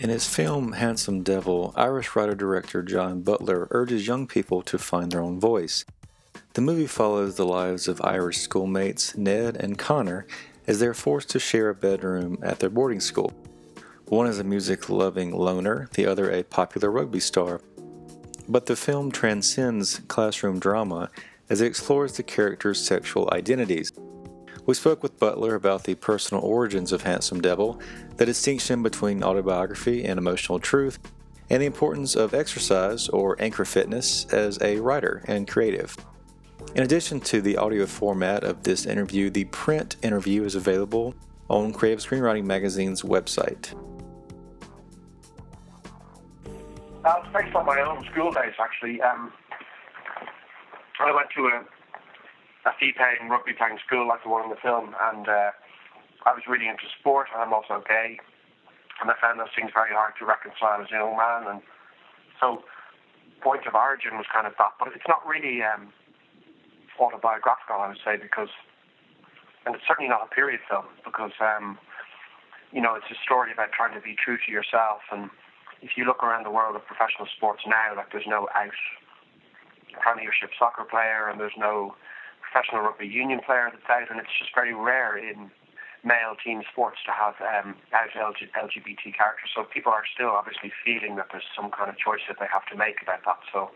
In his film Handsome Devil, Irish writer director John Butler urges young people to find their own voice. The movie follows the lives of Irish schoolmates Ned and Connor as they're forced to share a bedroom at their boarding school. One is a music loving loner, the other a popular rugby star. But the film transcends classroom drama as it explores the characters' sexual identities. We spoke with Butler about the personal origins of Handsome Devil, the distinction between autobiography and emotional truth, and the importance of exercise or anchor fitness as a writer and creative. In addition to the audio format of this interview, the print interview is available on Creative Screenwriting Magazine's website. It's based on my own school days, actually. Um, I went to a, a fee-paying rugby-playing school like the one in the film, and uh, I was really into sport, and I'm also gay, and I found those things very hard to reconcile as a young man, and so point of origin was kind of that, but it's not really um, autobiographical, I would say, because, and it's certainly not a period film, because, um, you know, it's a story about trying to be true to yourself, and if you look around the world of professional sports now, like there's no out premiership soccer player and there's no professional rugby union player that's out, and it's just very rare in male team sports to have um, out LGBT characters. So people are still obviously feeling that there's some kind of choice that they have to make about that. So,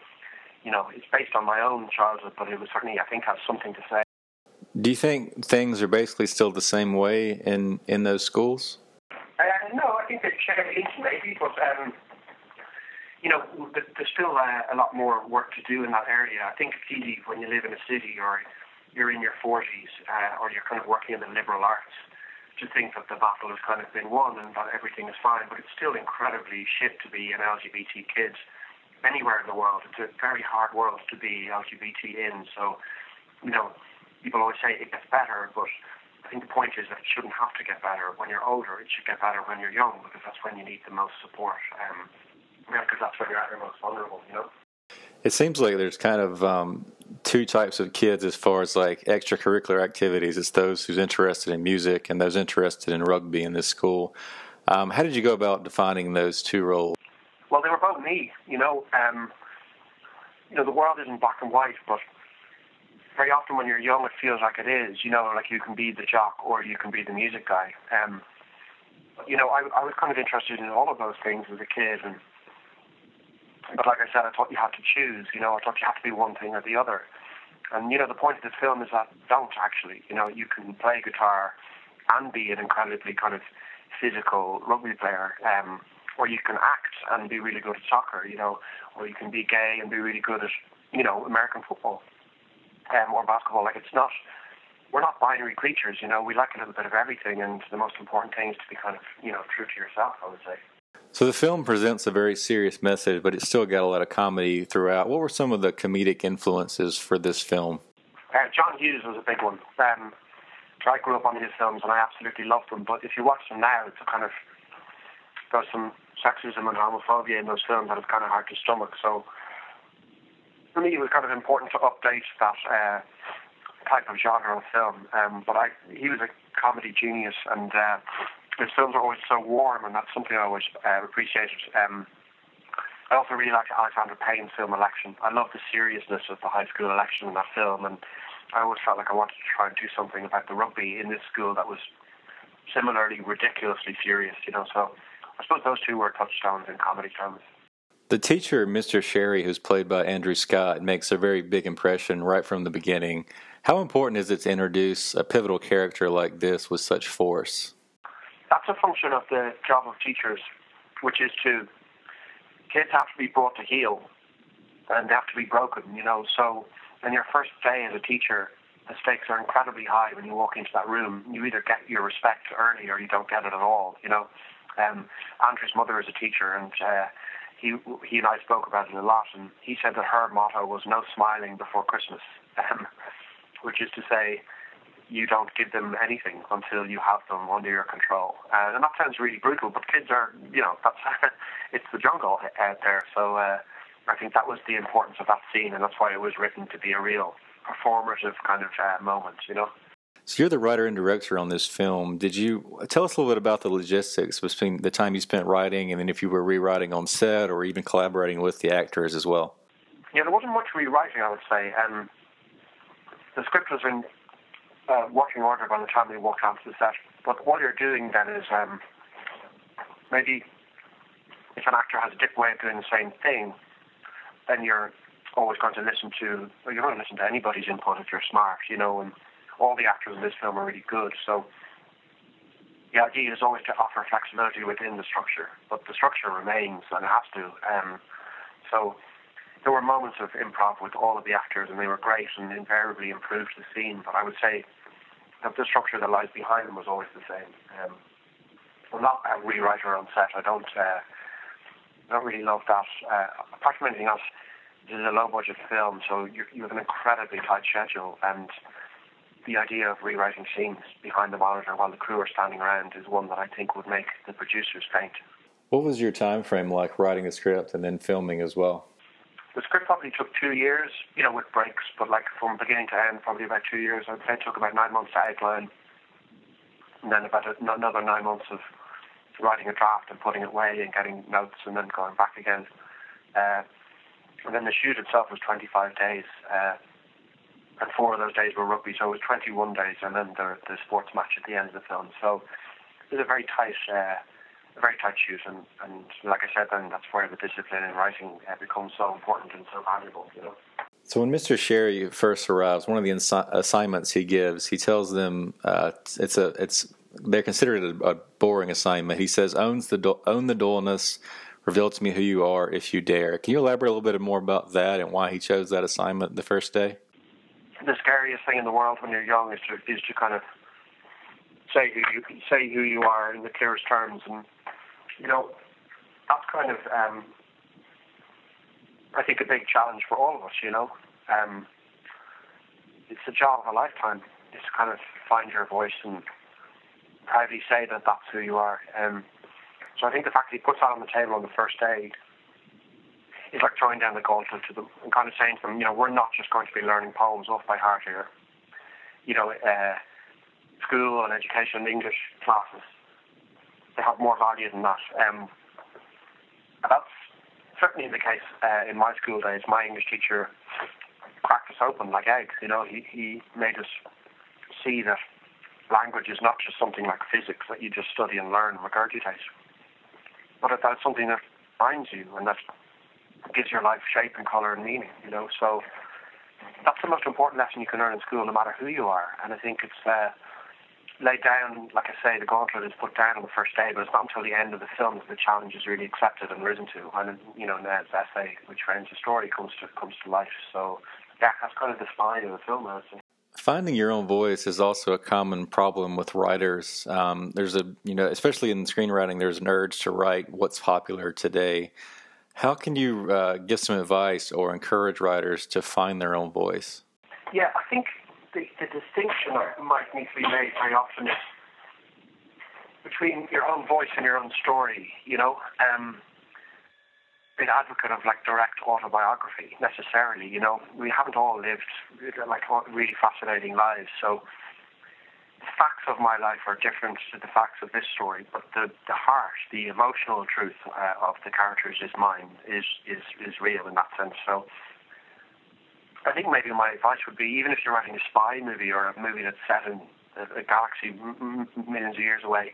you know, it's based on my own childhood, but it was certainly, I think, has something to say. Do you think things are basically still the same way in, in those schools? Uh, no, I think they've changed maybe, but um, you know, there's still uh, a lot more work to do in that area. I think it's easy when you live in a city or you're in your 40s uh, or you're kind of working in the liberal arts to think that the battle has kind of been won and that everything is fine. But it's still incredibly shit to be an LGBT kid anywhere in the world. It's a very hard world to be LGBT in. So, you know, people always say it gets better, but I think the point is that it shouldn't have to get better when you're older. It should get better when you're young because that's when you need the most support. Um, because that's when you're at your most vulnerable, you know. It seems like there's kind of um, two types of kids as far as like extracurricular activities. It's those who's interested in music and those interested in rugby in this school. Um, how did you go about defining those two roles? Well, they were both me, you know. Um, you know, the world isn't black and white, but very often when you're young, it feels like it is. You know, like you can be the jock or you can be the music guy. Um, you know, I, I was kind of interested in all of those things as a kid, and but like I said, I thought you had to choose. You know, I thought you had to be one thing or the other. And you know, the point of the film is that don't actually. You know, you can play guitar and be an incredibly kind of physical rugby player, um, or you can act and be really good at soccer. You know, or you can be gay and be really good at you know American football um, or basketball. Like it's not. We're not binary creatures, you know. We like a little bit of everything, and the most important thing is to be kind of, you know, true to yourself. I would say. So the film presents a very serious message, but it still got a lot of comedy throughout. What were some of the comedic influences for this film? Uh, John Hughes was a big one. Um, I grew up on his films and I absolutely loved them. But if you watch them now, it's kind of there's some sexism and homophobia in those films that is kind of hard to stomach. So for me, it was kind of important to update that uh, type of genre of film. Um, but I, he was a comedy genius, and uh, his films are always so warm, and that's something I always uh, appreciated. Um, I also really like Alexander Payne's film Election. I love the seriousness of the high school election in that film, and I always felt like I wanted to try and do something about the rugby in this school that was similarly ridiculously serious, you know. So I suppose those two were touchstones in comedy terms. The teacher, Mr. Sherry, who's played by Andrew Scott, makes a very big impression right from the beginning. How important is it to introduce a pivotal character like this with such force? That's a function of the job of teachers, which is to kids have to be brought to heel and they have to be broken, you know. So in your first day as a teacher, the stakes are incredibly high when you walk into that room. You either get your respect early or you don't get it at all, you know. Um, Andrew's mother is a teacher, and uh, he he and I spoke about it a lot. And he said that her motto was "No smiling before Christmas," um, which is to say, you don't give them anything until you have them under your control. Uh, and that sounds really brutal, but kids are, you know, that's it's the jungle out there. So uh, I think that was the importance of that scene, and that's why it was written to be a real performative kind of uh, moment, you know. So you're the writer and director on this film. Did you tell us a little bit about the logistics between the time you spent writing and then if you were rewriting on set or even collaborating with the actors as well? Yeah, there wasn't much rewriting, I would say. Um, the script was in uh, working order by the time we walked onto the set. But what you're doing then is um, maybe if an actor has a different way of doing the same thing, then you're always going to listen to, you're going to listen to anybody's input if you're smart, you know, and all the actors in this film are really good. So the idea is always to offer flexibility within the structure, but the structure remains and it has to. Um, so there were moments of improv with all of the actors, and they were great and invariably improved the scene. But I would say that the structure that lies behind them was always the same. Um, I'm not a rewriter on set. I don't. Uh, I don't really love that. Uh, apart from anything else, this is a low-budget film, so you, you have an incredibly tight schedule, and the idea of rewriting scenes behind the monitor while the crew are standing around is one that I think would make the producers faint. What was your time frame like writing the script and then filming as well? The script probably took two years, you know, with breaks, but like from beginning to end, probably about two years. I'd say it took about nine months to outline, and then about another nine months of writing a draft and putting it away and getting notes and then going back again. Uh, and then the shoot itself was 25 days, uh, and four of those days were rugby, so it was 21 days, and then the, the sports match at the end of the film. So it was a very tight. Uh, very tight shoes, and, and like I said, then that's where the discipline in writing uh, becomes so important and so valuable, you know. So when Mr. Sherry first arrives, one of the insi- assignments he gives, he tells them uh, it's a it's they're considered a, a, boring assignment. He says, "Owns the du- own the dullness, reveal to me who you are if you dare." Can you elaborate a little bit more about that and why he chose that assignment the first day? The scariest thing in the world when you're young is to is to kind of say who you say who you are in the clearest terms and you know, that's kind of, um, I think, a big challenge for all of us, you know. Um, it's a job of a lifetime, is to kind of find your voice and proudly say that that's who you are. Um, so I think the fact that he puts that on the table on the first day is like throwing down the gauntlet to them and kind of saying to them, you know, we're not just going to be learning poems off by heart here. You know, uh, school and education and English classes they have more value than that. Um, that's certainly the case uh, in my school days. My English teacher cracked us open like eggs. You know, he, he made us see that language is not just something like physics that you just study and learn and regurgitate, but that that's something that binds you and that gives your life shape and colour and meaning. You know, so that's the most important lesson you can learn in school, no matter who you are. And I think it's uh, laid down, like I say, the gauntlet is put down on the first day, but it's not until the end of the film that the challenge is really accepted and risen to. And you know, Ned's essay, which frames the story, comes to comes to life. So yeah, that's kind of the spine of the film, I would say. Finding your own voice is also a common problem with writers. Um, there's a, you know, especially in screenwriting, there's an urge to write what's popular today. How can you uh, give some advice or encourage writers to find their own voice? Yeah, I think the, the distinction might need to be made very often is between your own voice and your own story. You know, um, big advocate of like direct autobiography necessarily. You know, we haven't all lived like really fascinating lives, so the facts of my life are different to the facts of this story, but the, the heart, the emotional truth uh, of the characters is mine, is, is, is real in that sense. So I think maybe my advice would be even if you're writing a spy movie or a movie that's set in a, a galaxy millions of years away,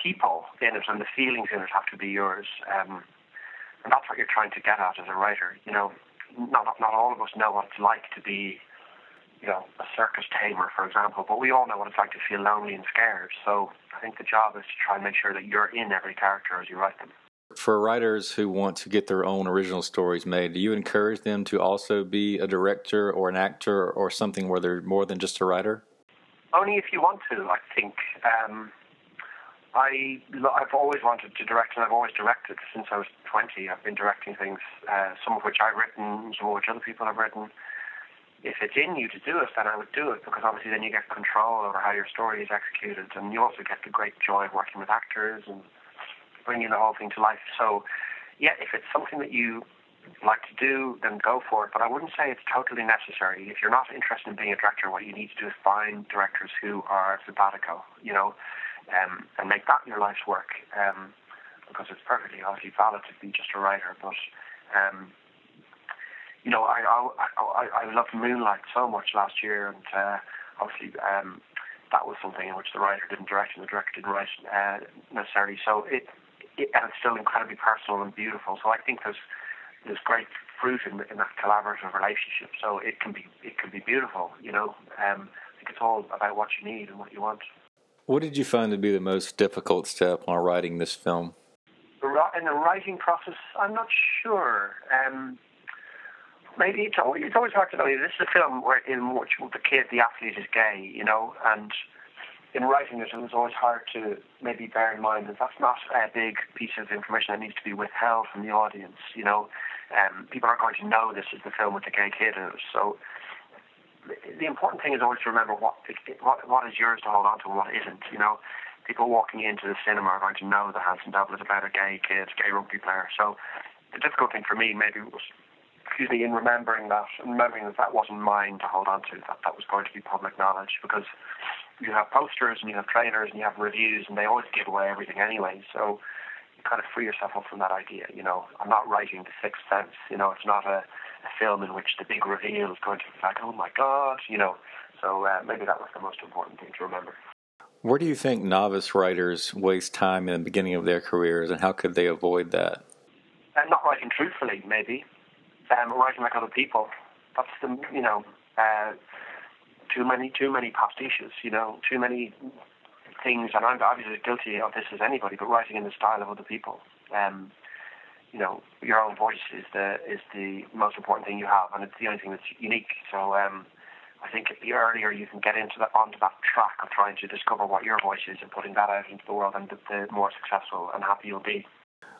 people in it and the feelings in it have to be yours. Um, and that's what you're trying to get at as a writer. You know, not, not all of us know what it's like to be you know, a circus tamer, for example. But we all know what it's like to feel lonely and scared. So I think the job is to try and make sure that you're in every character as you write them. For writers who want to get their own original stories made, do you encourage them to also be a director or an actor or something where they're more than just a writer? Only if you want to, I think. Um, I, I've always wanted to direct, and I've always directed since I was 20. I've been directing things, uh, some of which I've written, some of which other people have written if it's in you to do it, then I would do it because obviously then you get control over how your story is executed, and you also get the great joy of working with actors and bringing the whole thing to life. So, yeah, if it's something that you like to do, then go for it. But I wouldn't say it's totally necessary. If you're not interested in being a director, what you need to do is find directors who are simpatico, you know, um, and make that your life's work. Um, because it's perfectly obviously valid to be just a writer, but um, you know, I I I, I loved Moonlight so much last year, and uh, obviously um, that was something in which the writer didn't direct and the director didn't write uh, necessarily. So it, it and it's still incredibly personal and beautiful. So I think there's there's great fruit in, in that collaborative relationship. So it can be it can be beautiful. You know, um, I think it's all about what you need and what you want. What did you find to be the most difficult step while writing this film? In the writing process, I'm not sure. Um, maybe it's always, it's always hard to know. This is a film where in which the kid, the athlete, is gay, you know, and in writing it, it was always hard to maybe bear in mind that that's not a big piece of information that needs to be withheld from the audience. You know, um, people aren't going to know this is the film with the gay kid in it. So the important thing is always to remember what what, what is yours to hold on to and what isn't. You know, people walking into the cinema are going to know that Handsome Devil is about a gay kid, gay rugby player. So the difficult thing for me maybe was excuse me, in remembering that, and remembering that that wasn't mine to hold on to, that that was going to be public knowledge, because you have posters and you have trailers and you have reviews, and they always give away everything anyway. So you kind of free yourself up from that idea. You know, I'm not writing The Sixth Sense. You know, it's not a, a film in which the big reveal is going to be like, oh my God, you know. So uh, maybe that was the most important thing to remember. Where do you think novice writers waste time in the beginning of their careers, and how could they avoid that? Uh, not writing truthfully, maybe um, writing like other people. That's the you know uh, too many too many pastiches. You know too many things, and I'm obviously guilty of this as anybody, but writing in the style of other people. Um, you know, your own voice is the is the most important thing you have, and it's the only thing that's unique. So um, I think the earlier you can get into that onto that track of trying to discover what your voice is and putting that out into the world, and the, the more successful and happy you'll be.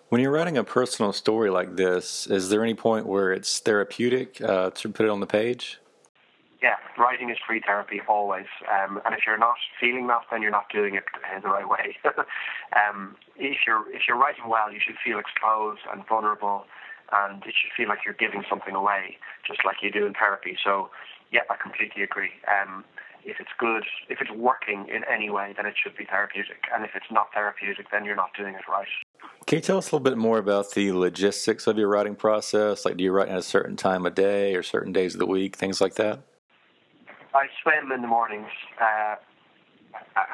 When you're writing a personal story like this, is there any point where it's therapeutic uh, to put it on the page? Yeah, writing is free therapy always. Um, and if you're not feeling that, then you're not doing it the right way. um, if you're if you're writing well, you should feel exposed and vulnerable, and it should feel like you're giving something away, just like you do in therapy. So, yeah, I completely agree. Um, if it's good, if it's working in any way, then it should be therapeutic. And if it's not therapeutic, then you're not doing it right. Can you tell us a little bit more about the logistics of your writing process? Like, do you write at a certain time of day or certain days of the week, things like that? I swim in the mornings, uh,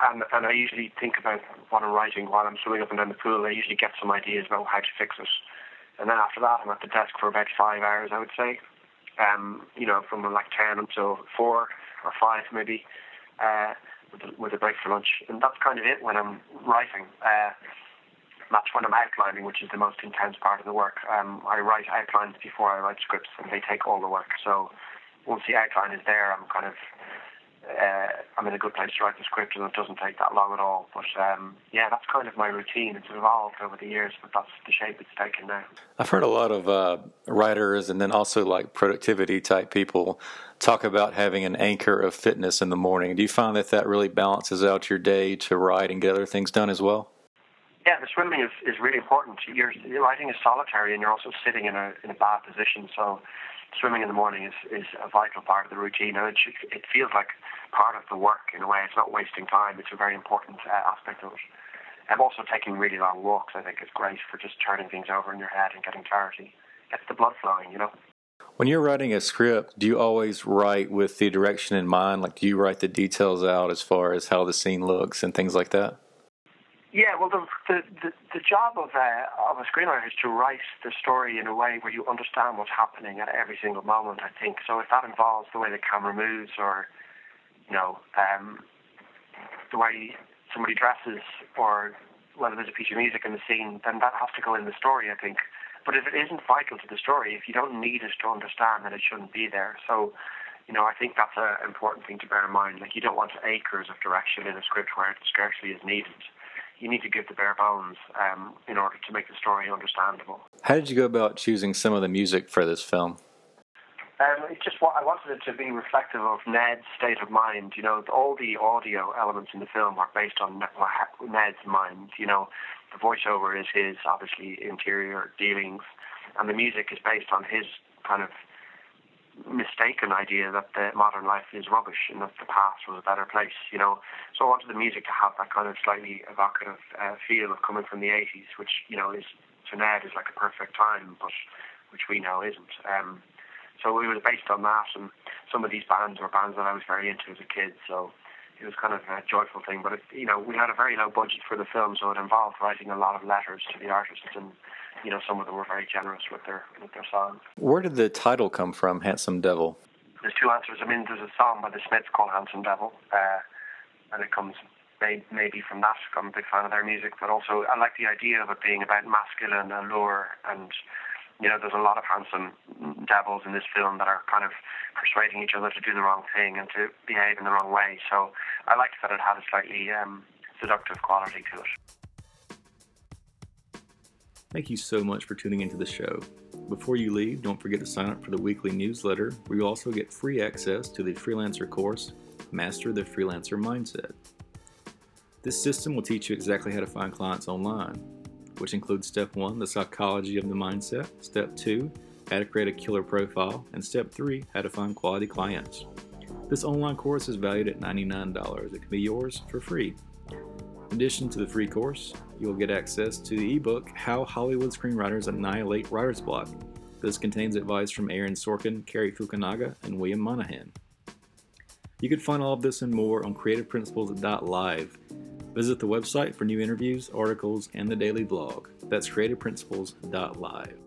and, and I usually think about what I'm writing while I'm swimming up and down the pool. I usually get some ideas about how to fix it. And then after that, I'm at the desk for about five hours, I would say. Um, you know, from like 10 until 4 or 5 maybe, uh, with, a, with a break for lunch. And that's kind of it when I'm writing. Uh, that's when I'm outlining, which is the most intense part of the work. Um, I write outlines before I write scripts, and they take all the work. So once the outline is there, I'm kind of uh, I'm in a good place to write the script, and it doesn't take that long at all. But um, yeah, that's kind of my routine. It's evolved over the years, but that's the shape it's taken now. I've heard a lot of uh, writers, and then also like productivity type people, talk about having an anchor of fitness in the morning. Do you find that that really balances out your day to write and get other things done as well? Yeah, the swimming is, is really important. You're, you're writing is solitary, and you're also sitting in a in a bad position. So, swimming in the morning is, is a vital part of the routine, and it should, it feels like part of the work in a way. It's not wasting time. It's a very important uh, aspect of it. I'm also taking really long walks. I think is great for just turning things over in your head and getting clarity. Gets the blood flowing, you know. When you're writing a script, do you always write with the direction in mind? Like, do you write the details out as far as how the scene looks and things like that? Yeah, well, the the the, job of uh, of a screenwriter is to write the story in a way where you understand what's happening at every single moment. I think so. If that involves the way the camera moves, or you know, um, the way somebody dresses, or whether there's a piece of music in the scene, then that has to go in the story. I think. But if it isn't vital to the story, if you don't need it to understand, then it shouldn't be there. So, you know, I think that's an important thing to bear in mind. Like, you don't want acres of direction in a script where it scarcely is needed you need to give the bare bones um, in order to make the story understandable. How did you go about choosing some of the music for this film? Um, it's just what I wanted it to be reflective of Ned's state of mind. You know, all the audio elements in the film are based on Ned's mind. You know, the voiceover is his obviously interior dealings, and the music is based on his kind of mistaken idea that the modern life is rubbish and that the past was a better place, you know. So I wanted the music to have that kind of slightly evocative uh, feel of coming from the 80s, which, you know, is to Ned is like a perfect time, but which we know isn't. Um, so it was based on that, and some of these bands were bands that I was very into as a kid, so it was kind of a joyful thing. But, it, you know, we had a very low budget for the film, so it involved writing a lot of letters to the artists and you know, some of them were very generous with their with their songs. Where did the title come from, Handsome Devil? There's two answers. I mean, there's a song by the Smiths called Handsome Devil, uh, and it comes maybe from that. I'm a big fan of their music, but also I like the idea of it being about masculine allure and you know, there's a lot of handsome devils in this film that are kind of persuading each other to do the wrong thing and to behave in the wrong way. So I liked that it had a slightly um, seductive quality to it. Thank you so much for tuning into the show. Before you leave, don't forget to sign up for the weekly newsletter where you also get free access to the freelancer course, Master the Freelancer Mindset. This system will teach you exactly how to find clients online, which includes step one, the psychology of the mindset, step two, how to create a killer profile, and step three, how to find quality clients. This online course is valued at $99. It can be yours for free. In addition to the free course, you'll get access to the ebook How Hollywood Screenwriters Annihilate Writer's Block. This contains advice from Aaron Sorkin, Cary Fukunaga, and William Monahan. You can find all of this and more on creativeprinciples.live. Visit the website for new interviews, articles, and the daily blog. That's creativeprinciples.live.